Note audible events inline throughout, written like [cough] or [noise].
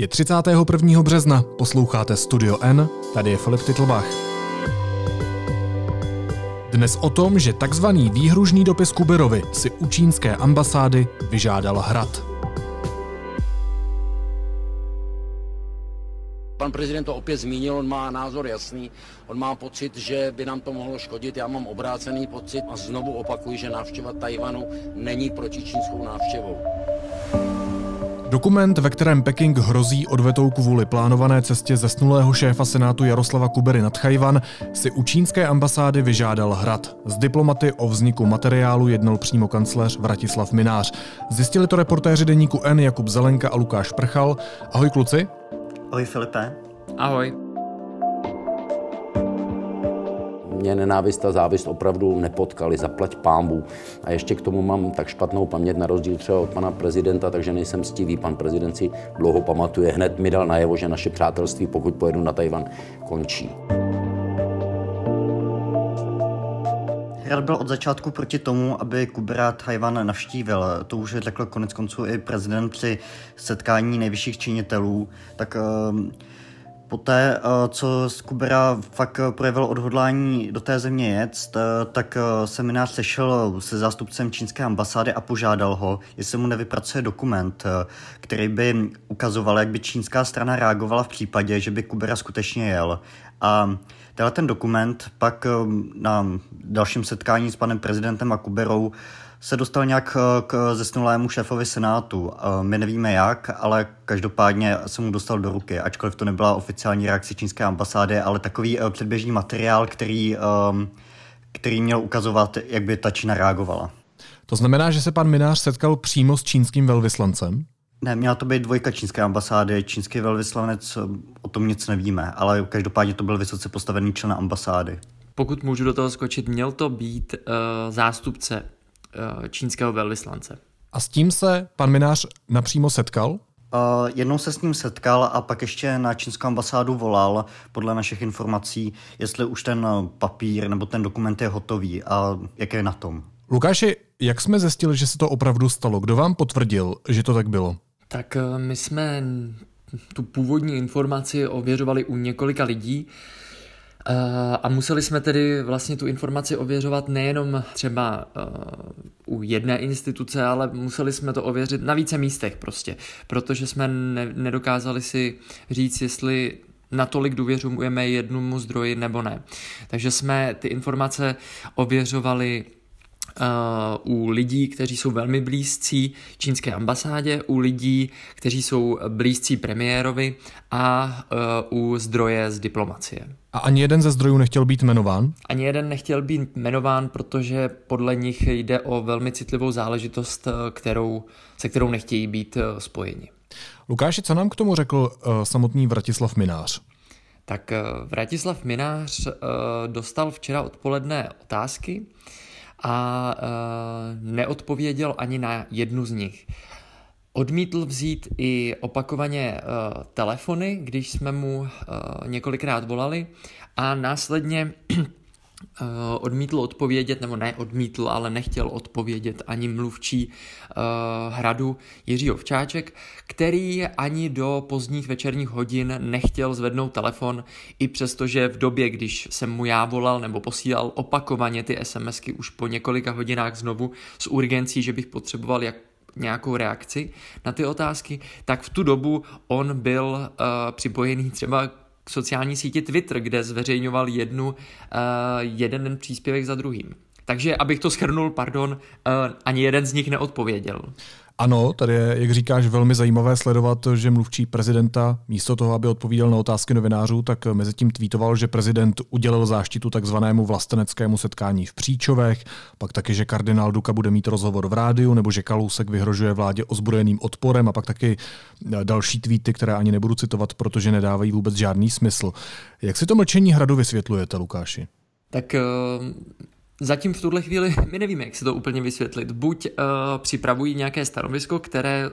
Je 31. března, posloucháte Studio N, tady je Filip Titlbach. Dnes o tom, že takzvaný výhružný dopis Kuberovi si u čínské ambasády vyžádal hrad. Pan prezident to opět zmínil, on má názor jasný, on má pocit, že by nám to mohlo škodit, já mám obrácený pocit a znovu opakuji, že návštěva Tajvanu není protičínskou návštěvou. Dokument, ve kterém Peking hrozí odvetou kvůli plánované cestě zesnulého šéfa Senátu Jaroslava Kubery nad Chajvan, si u čínské ambasády vyžádal hrad. Z diplomaty o vzniku materiálu jednal přímo kancléř Vratislav Minář. Zjistili to reportéři deníku N Jakub Zelenka a Lukáš Prchal. Ahoj kluci. Ahoj Filipe. Ahoj. Mě nenávist a závist opravdu nepotkali, zaplať pámbu. A ještě k tomu mám tak špatnou paměť na rozdíl třeba od pana prezidenta, takže nejsem stivý. Pan prezident si dlouho pamatuje. Hned mi dal najevo, že naše přátelství, pokud pojedu na Tajvan, končí. Hrad byl od začátku proti tomu, aby Kubera Tajvan navštívil. To už řekl konec konců i prezident při setkání nejvyšších činitelů. Tak uh, Poté, eh, co z Kubera fakt projevil odhodlání do té země jet, eh, tak eh, seminář sešel se zástupcem čínské ambasády a požádal ho, jestli mu nevypracuje dokument, který by ukazoval, jak by čínská strana reagovala v případě, že by Kubera skutečně jel. A tenhle ten dokument pak na dalším setkání s panem prezidentem a Kuberou se dostal nějak eh, k zesnulému šéfovi Senátu. Eh, my nevíme jak, ale každopádně se mu dostal do ruky, ačkoliv to nebyla oficiální reakce čínské ambasády, ale takový eh, předběžný materiál, který, ehm, který měl ukazovat, jak by ta Čína reagovala. To znamená, že se pan Minář setkal přímo s čínským velvyslancem? Ne, měla to být dvojka čínské ambasády. Čínský velvyslanec, o tom nic nevíme, ale každopádně to byl vysoce postavený člen ambasády. Pokud můžu do toho skočit, měl to být uh, zástupce Eh, čínského velvyslance. A s tím se pan Minář napřímo setkal? Uh, jednou se s ním setkal a pak ještě na čínskou ambasádu volal, podle našich informací, jestli už ten papír nebo ten dokument je hotový a jak je na tom. Lukáši, jak jsme zjistili, že se to opravdu stalo? Kdo vám potvrdil, že to tak bylo? Tak eh, my jsme tu původní informaci ověřovali u několika lidí. Eh, a museli jsme tedy vlastně tu informaci ověřovat nejenom třeba eh, u jedné instituce, ale museli jsme to ověřit na více místech prostě, protože jsme ne, nedokázali si říct, jestli natolik důvěřujeme jednomu zdroji nebo ne. Takže jsme ty informace ověřovali u lidí, kteří jsou velmi blízcí čínské ambasádě, u lidí, kteří jsou blízcí premiérovi a uh, u zdroje z diplomacie. A ani jeden ze zdrojů nechtěl být jmenován? Ani jeden nechtěl být jmenován, protože podle nich jde o velmi citlivou záležitost, uh, kterou, se kterou nechtějí být spojeni. Lukáši, co nám k tomu řekl samotný Vratislav Minář? Tak Vratislav Minář dostal včera odpoledne otázky, a uh, neodpověděl ani na jednu z nich. Odmítl vzít i opakovaně uh, telefony, když jsme mu uh, několikrát volali a následně odmítl odpovědět, nebo ne odmítl, ale nechtěl odpovědět ani mluvčí uh, hradu Jiří Ovčáček, který ani do pozdních večerních hodin nechtěl zvednout telefon, i přestože v době, když jsem mu já volal nebo posílal opakovaně ty SMSky už po několika hodinách znovu s urgencí, že bych potřeboval jak nějakou reakci na ty otázky, tak v tu dobu on byl uh, připojený třeba k sociální síti Twitter, kde zveřejňoval jednu, uh, jeden příspěvek za druhým. Takže, abych to schrnul, pardon, uh, ani jeden z nich neodpověděl. Ano, tady je, jak říkáš, velmi zajímavé sledovat, že mluvčí prezidenta místo toho, aby odpovídal na otázky novinářů, tak mezi tím tweetoval, že prezident udělil záštitu takzvanému vlasteneckému setkání v Příčovech, pak taky, že kardinál Duka bude mít rozhovor v rádiu, nebo že Kalousek vyhrožuje vládě ozbrojeným odporem a pak taky další tweety, které ani nebudu citovat, protože nedávají vůbec žádný smysl. Jak si to mlčení hradu vysvětlujete, Lukáši? Tak uh Zatím v tuhle chvíli [laughs] my nevíme, jak si to úplně vysvětlit. Buď uh, připravují nějaké stanovisko, které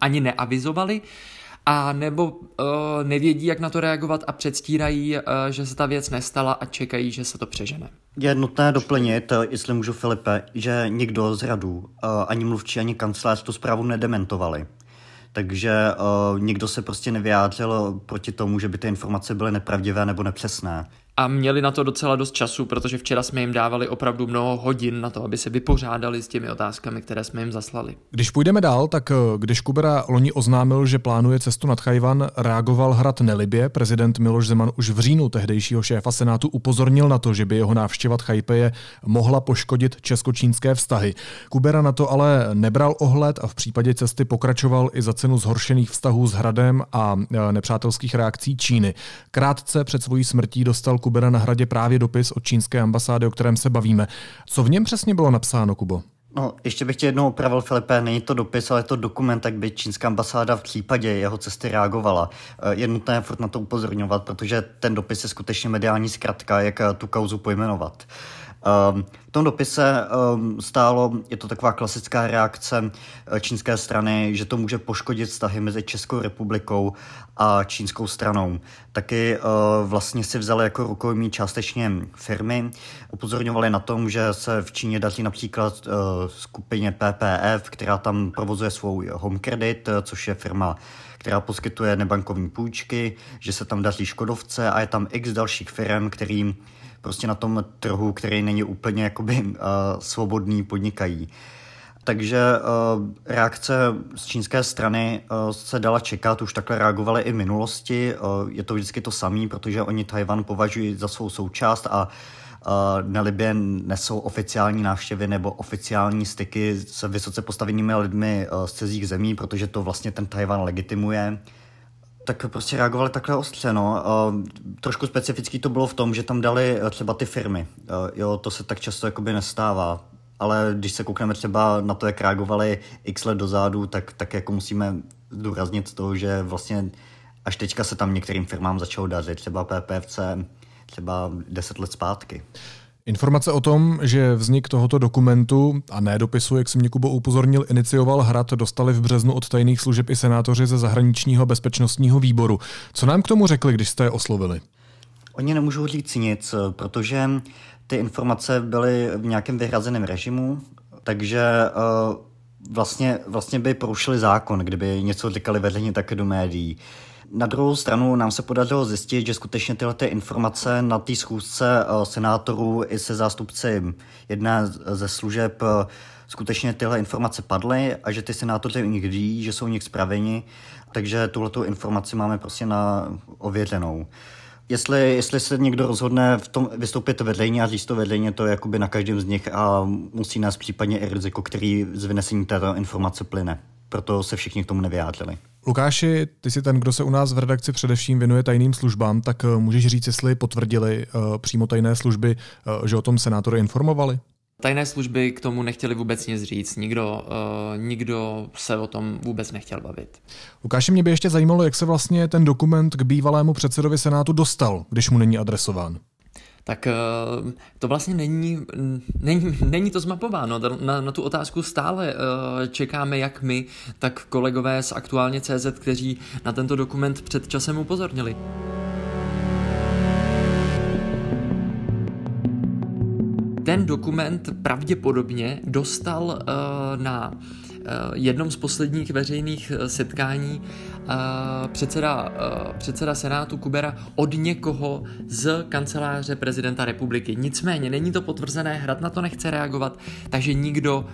ani neavizovali, a nebo uh, nevědí, jak na to reagovat a předstírají, uh, že se ta věc nestala a čekají, že se to přežene. Je nutné doplnit, jestli můžu Filipe, že nikdo z radu, uh, ani mluvčí, ani kancelář tu zprávu nedementovali. takže uh, nikdo se prostě nevyjádřil proti tomu, že by ty informace byly nepravdivé nebo nepřesné a měli na to docela dost času, protože včera jsme jim dávali opravdu mnoho hodin na to, aby se vypořádali s těmi otázkami, které jsme jim zaslali. Když půjdeme dál, tak eh, když Kubera loni oznámil, že plánuje cestu nad Chajvan, reagoval hrad nelibě. Prezident Miloš Zeman už v říjnu tehdejšího šéfa Senátu upozornil na to, že by jeho návštěva Chajpeje mohla poškodit česko-čínské vztahy. Kubera na to ale nebral ohled a v případě cesty pokračoval i za cenu zhoršených vztahů s hradem a eh, nepřátelských reakcí Číny. Krátce před svojí smrtí dostal Kubera na hradě právě dopis od čínské ambasády, o kterém se bavíme. Co v něm přesně bylo napsáno, Kubo? No, ještě bych tě jednou opravil, Filipe, není to dopis, ale je to dokument, jak by čínská ambasáda v případě jeho cesty reagovala. Eh, je nutné furt na to upozorňovat, protože ten dopis je skutečně mediální zkratka, jak eh, tu kauzu pojmenovat. V tom dopise um, stálo, je to taková klasická reakce eh, čínské strany, že to může poškodit vztahy mezi Českou republikou a čínskou stranou. Taky uh, vlastně si vzali jako rukojmí částečně firmy. Upozorňovali na tom, že se v Číně daří například uh, skupině PPF, která tam provozuje svou home credit, což je firma která poskytuje nebankovní půjčky, že se tam daří Škodovce a je tam x dalších firm, kterým prostě na tom trhu, který není úplně jakoby uh, svobodný, podnikají. Takže uh, reakce z čínské strany uh, se dala čekat, už takhle reagovali i v minulosti. Uh, je to vždycky to samé, protože oni Tajvan považují za svou součást a na Libě nesou oficiální návštěvy nebo oficiální styky s vysoce postavenými lidmi z cizích zemí, protože to vlastně ten Tajvan legitimuje tak prostě reagovali takhle ostře, no. Trošku specifický to bylo v tom, že tam dali uh, třeba ty firmy. Uh, jo, to se tak často jakoby nestává. Ale když se koukneme třeba na to, jak reagovali x let dozadu, tak, tak jako musíme zdůraznit to, že vlastně až teďka se tam některým firmám začalo dařit, třeba PPFC, třeba 10 let zpátky. Informace o tom, že vznik tohoto dokumentu a ne dopisu, jak si mě Kubo upozornil, inicioval hrad, dostali v březnu od tajných služeb i senátoři ze zahraničního bezpečnostního výboru. Co nám k tomu řekli, když jste je oslovili? Oni nemůžou říct nic, protože ty informace byly v nějakém vyhrazeném režimu, takže uh, vlastně, vlastně by porušili zákon, kdyby něco říkali veřejně také do médií. Na druhou stranu nám se podařilo zjistit, že skutečně tyhle ty informace na té schůzce eh, senátorů i se zástupci jedné ze služeb eh, skutečně tyhle informace padly a že ty senátoři u nich ví, že jsou u nich zpraveni, takže tuhletu informaci máme prostě na ověřenou. Jestli, jestli se někdo rozhodne v tom vystoupit veřejně a říct to veřejně, to je jakoby na každém z nich a musí nás případně i riziko, který z vynesení této informace plyne. Proto se všichni k tomu nevyjádřili. Lukáši, ty jsi ten, kdo se u nás v redakci především věnuje tajným službám, tak eh, můžeš říct, jestli potvrdili uh, přímo tajné služby, uh, že o tom senátory informovali? Tajné služby k tomu nechtěli vůbec nic říct, nikdo, uh, nikdo se o tom vůbec nechtěl bavit. Lukáši, mě by ještě zajímalo, jak se vlastně ten dokument k bývalému předsedovi Senátu dostal, když mu není adresován tak eh, to vlastně není, není, není to zmapováno. Na, na tu otázku stále eh, čekáme jak my, tak kolegové z Aktuálně CZ, kteří na tento dokument před časem upozornili. Ten dokument pravděpodobně dostal uh, na jednom z posledních veřejných eh, setkání eh, předseda, předseda Senátu Kubera od někoho z kanceláře prezidenta republiky. Nicméně není to potvrzené, Hrad na to nechce reagovat, takže nikdo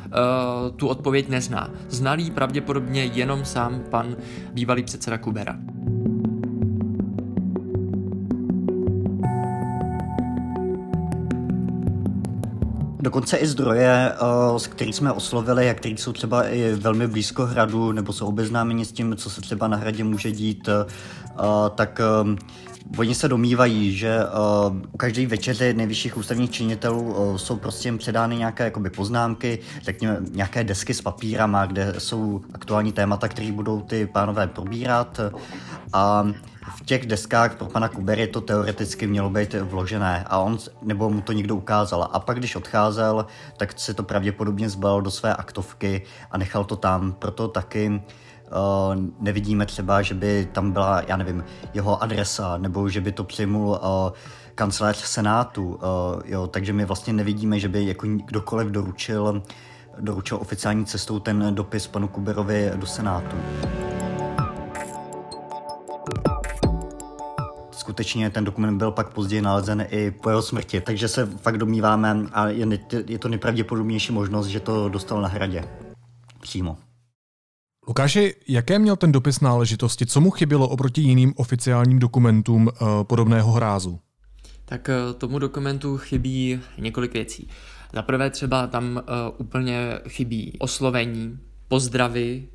tu odpověď nezná. Znalý pravděpodobně jenom sám pan bývalý předseda Kubera. Dokonce i zdroje, eh, s kterými jsme oslovili, a který jsou třeba i velmi blízko hradu, nebo jsou obeznámeni s tím, co se třeba na hradě může dít, eh, tak eh, Oni se domývají, že uh, u každé večeře nejvyšších ústavních činitelů uh, jsou prostě jim předány nějaké jakoby, poznámky, řekněme nějaké desky s papírama, kde jsou aktuální témata, které budou ty pánové probírat. A v těch deskách pro pana Kubery to teoreticky mělo být vložené a on, nebo mu to někdo ukázal. A pak, když odcházel, tak se to pravděpodobně zbal do své aktovky a nechal to tam. Proto taky Eh, nevidíme třeba, že by tam byla, já nevím, jeho adresa, nebo že by to přijmul eh, kancelář Senátu, eh, jo, takže my vlastně nevidíme, že by jako kdokoliv doručil, doručil oficiální cestou ten dopis panu Kuberovi do Senátu. skutečně ten dokument byl pak později nalezen i po jeho smrti, takže se fakt domníváme a je, je to nejpravděpodobnější možnost, že to dostal na hradě přímo. Lukáši, jaké měl ten dopis náležitosti? Co mu chybělo oproti jiným oficiálním dokumentům uh, podobného hrázu? Tak uh, tomu dokumentu chybí několik věcí. Za prvé třeba tam uh, úplně chybí oslovení, pozdravy,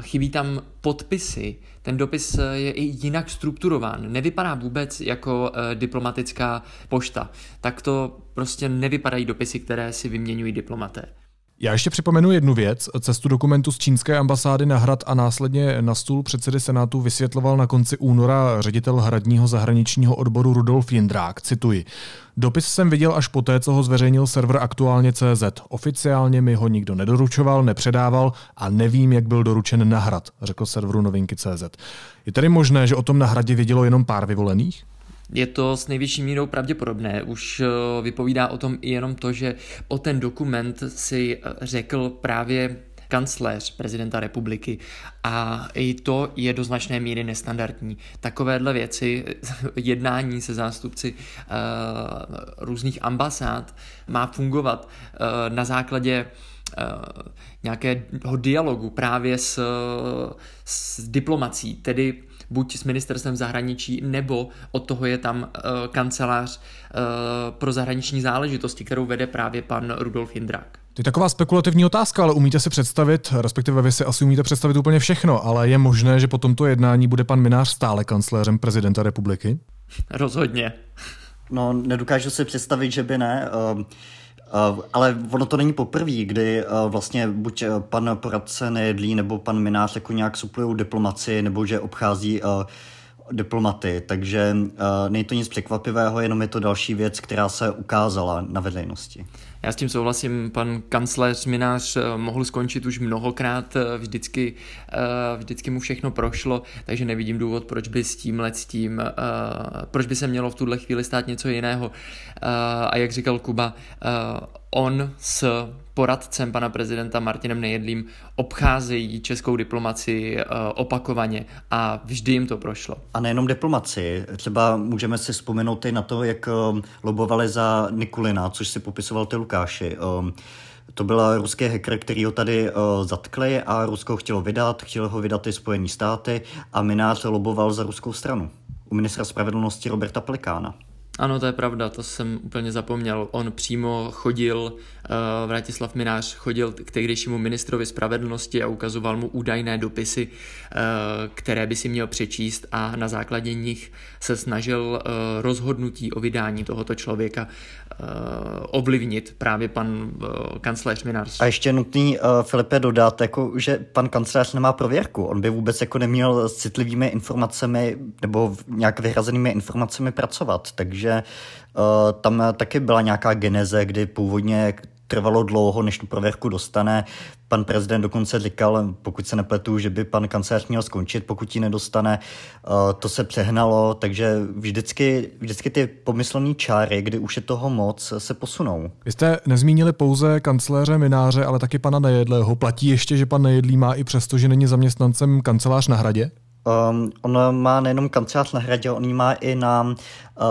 chybí tam podpisy. Ten dopis je i jinak strukturován. Nevypadá vůbec jako diplomatická pošta. Tak to prostě nevypadají dopisy, které si vyměňují diplomaté. Já ještě připomenu jednu věc. Cestu dokumentu z čínské ambasády na hrad a následně na stůl předsedy Senátu vysvětloval na konci února ředitel hradního zahraničního odboru Rudolf Jindrák. Cituji. Dopis jsem viděl až poté, co ho zveřejnil server aktuálně CZ. Oficiálně mi ho nikdo nedoručoval, nepředával a nevím, jak byl doručen na hrad, řekl serveru novinky CZ. Je tedy možné, že o tom na hradě vědělo jenom pár vyvolených? Je to s nejvyšší mírou pravděpodobné. Už eh, vypovídá o tom i jenom to, že o ten dokument si eh, řekl právě kancléř prezidenta republiky a i to je do značné míry nestandardní. Takovéhle věci, [laughs] jednání se zástupci uh, různých ambasád má fungovat uh, na základě uh, nějakého dialogu právě s, s diplomací, tedy buď s ministerstvem zahraničí, nebo od toho je tam uh, kancelář uh, pro zahraniční záležitosti, kterou vede právě pan Rudolf Hindrák. To je taková spekulativní otázka, ale umíte si představit, respektive vy si asi umíte představit úplně všechno, ale je možné, že po tomto jednání bude pan Minář stále kancléřem prezidenta republiky? Rozhodně. No, nedokážu si představit, že by ne. Uh... Uh, ale ono to není poprvé, kdy uh, vlastně buď uh, pan poradce nejedlí, nebo pan minář jako nějak suplují diplomaci, nebo že obchází diplomaty, takže není to nic překvapivého, jenom je to další věc, která se ukázala na veřejnosti. Já s tím souhlasím, pan kancléř Minář mohl skončit už mnohokrát, vždycky, vždycky mu všechno prošlo, takže nevidím důvod, proč by s tímhle s tím, proč by se mělo v tuhle chvíli stát něco jiného. A jak říkal Kuba, on s poradcem pana prezidenta Martinem Nejedlým obcházejí českou diplomaci eh, opakovaně a vždy jim to prošlo. A nejenom diplomaci. Třeba můžeme si vzpomenout i na to, jak eh, lobovali za Nikulina, což si popisoval ty Lukáši. Eh, to byl ruský hacker, který ho tady uh, zatkli a Rusko ho chtělo vydat, chtělo ho vydat i Spojený státy a Minář loboval za ruskou stranu. U ministra spravedlnosti Roberta Plikána. Ano, to je pravda, to jsem úplně zapomněl. On přímo chodil, uh, Vratislav Minář chodil k tehdejšímu ministrovi spravedlnosti a ukazoval mu údajné dopisy, uh, které by si měl přečíst a na základě nich se snažil uh, rozhodnutí o vydání tohoto člověka ovlivnit právě pan kancléř Minář. A ještě nutný, uh, Filipe, dodat, jako, že pan kancléř nemá prověrku. On by vůbec jako neměl s citlivými informacemi nebo nějak vyhrazenými informacemi pracovat, takže takže uh, tam taky byla nějaká geneze, kdy původně trvalo dlouho, než tu prověrku dostane. Pan prezident dokonce říkal, pokud se nepletu, že by pan kancelář měl skončit, pokud ji nedostane. Uh, to se přehnalo, takže vždycky, vždycky ty pomyslné čáry, kdy už je toho moc, se posunou. Vy jste nezmínili pouze kancléře Mináře, ale taky pana Nejedlého. Platí ještě, že pan Nejedlý má i přesto, že není zaměstnancem kancelář na hradě? Um, on má nejenom kancelář na hradě, on ji má i na, uh,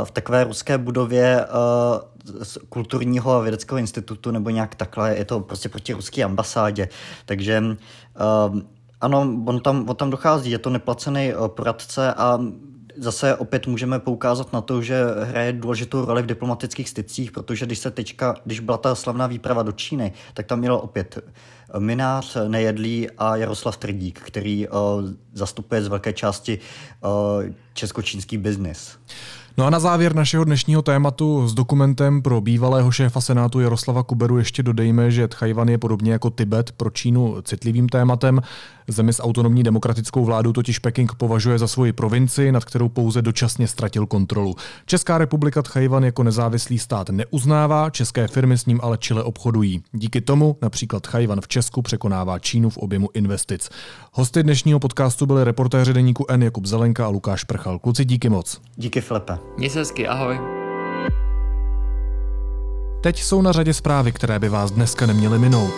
v takové ruské budově uh, kulturního a vědeckého institutu nebo nějak takhle, je to prostě proti ruské ambasádě. Takže uh, ano, on tam, on tam dochází, je to neplacený uh, poradce a zase opět můžeme poukázat na to, že hraje důležitou roli v diplomatických stycích, protože když se teďka, když byla ta slavná výprava do Číny, tak tam měl opět Minář Nejedlý a Jaroslav Trdík, který uh, zastupuje z velké části uh, česko-čínský biznis. No a na závěr našeho dnešního tématu s dokumentem pro bývalého šéfa Senátu Jaroslava Kuberu ještě dodejme, že Tchajvan je podobně jako Tibet pro Čínu citlivým tématem. Zemi s autonomní demokratickou vládou totiž Peking považuje za svoji provinci, nad kterou pouze dočasně ztratil kontrolu. Česká republika Tchajvan jako nezávislý stát neuznává, české firmy s ním ale čile obchodují. Díky tomu například Tchajvan v Česku překonává Čínu v objemu investic. Hosty dnešního podcastu byli reportéři deníku N Jakub Zelenka a Lukáš Prchal. Kluci, díky moc. Díky Filipe. Měj se hezky, ahoj. Teď jsou na řadě zprávy, které by vás dneska neměly minout.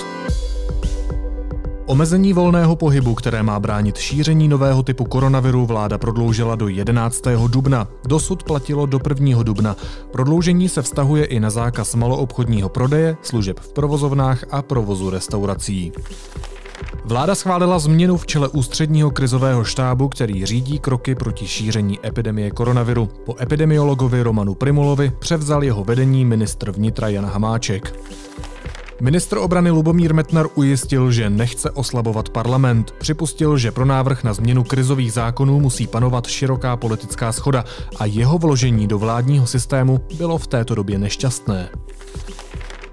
Omezení volného pohybu, které má bránit šíření nového typu koronaviru, vláda prodloužila do 11. dubna. Dosud platilo do 1. dubna. Prodloužení se vztahuje i na zákaz maloobchodního prodeje, služeb v provozovnách a provozu restaurací. Vláda schválila změnu v čele ústředního krizového štábu, který řídí kroky proti šíření epidemie koronaviru. Po epidemiologovi Romanu Primulovi převzal jeho vedení ministr vnitra Jan Hamáček. Ministr obrany Lubomír Metnar ujistil, že nechce oslabovat parlament. Připustil, že pro návrh na změnu krizových zákonů musí panovat široká politická schoda a jeho vložení do vládního systému bylo v této době nešťastné.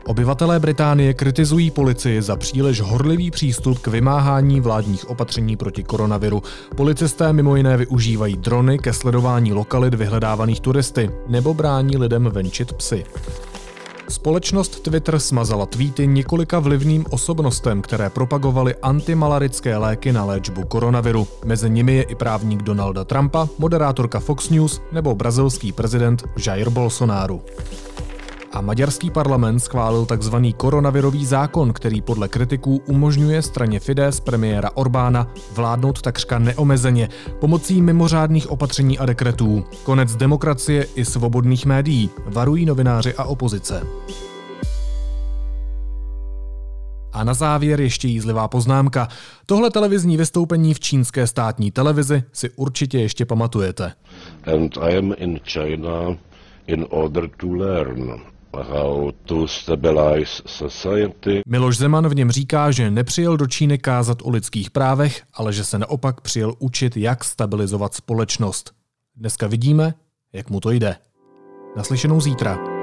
Obyvatelé Británie kritizují policii za příliš horlivý přístup k vymáhání vládních opatření proti koronaviru. Policisté mimo jiné využívají drony ke sledování lokalit vyhledávaných turisty nebo brání lidem venčit psy. Společnost Twitter smazala tweety několika vlivným osobnostem, které propagovaly antimalarické léky na léčbu koronaviru. Mezi nimi je i právník Donalda Trumpa, moderátorka Fox News nebo brazilský prezident Jair Bolsonaro a maďarský parlament schválil tzv. koronavirový zákon, který podle kritiků umožňuje straně Fides premiéra Orbána vládnout takřka neomezeně pomocí mimořádných opatření a dekretů. Konec demokracie i svobodných médií, varují novináři a opozice. A na závěr ještě jízlivá poznámka. Tohle televizní vystoupení v čínské státní televizi si určitě ještě pamatujete. And I am in China in order to learn how to stabilize society. Miloš Zeman v něm říká, že nepřijel do Číny kázat o lidských právech, ale že se naopak přijel učit, jak stabilizovat společnost. Dneska vidíme, jak mu to jde. Naslyšenou zítra.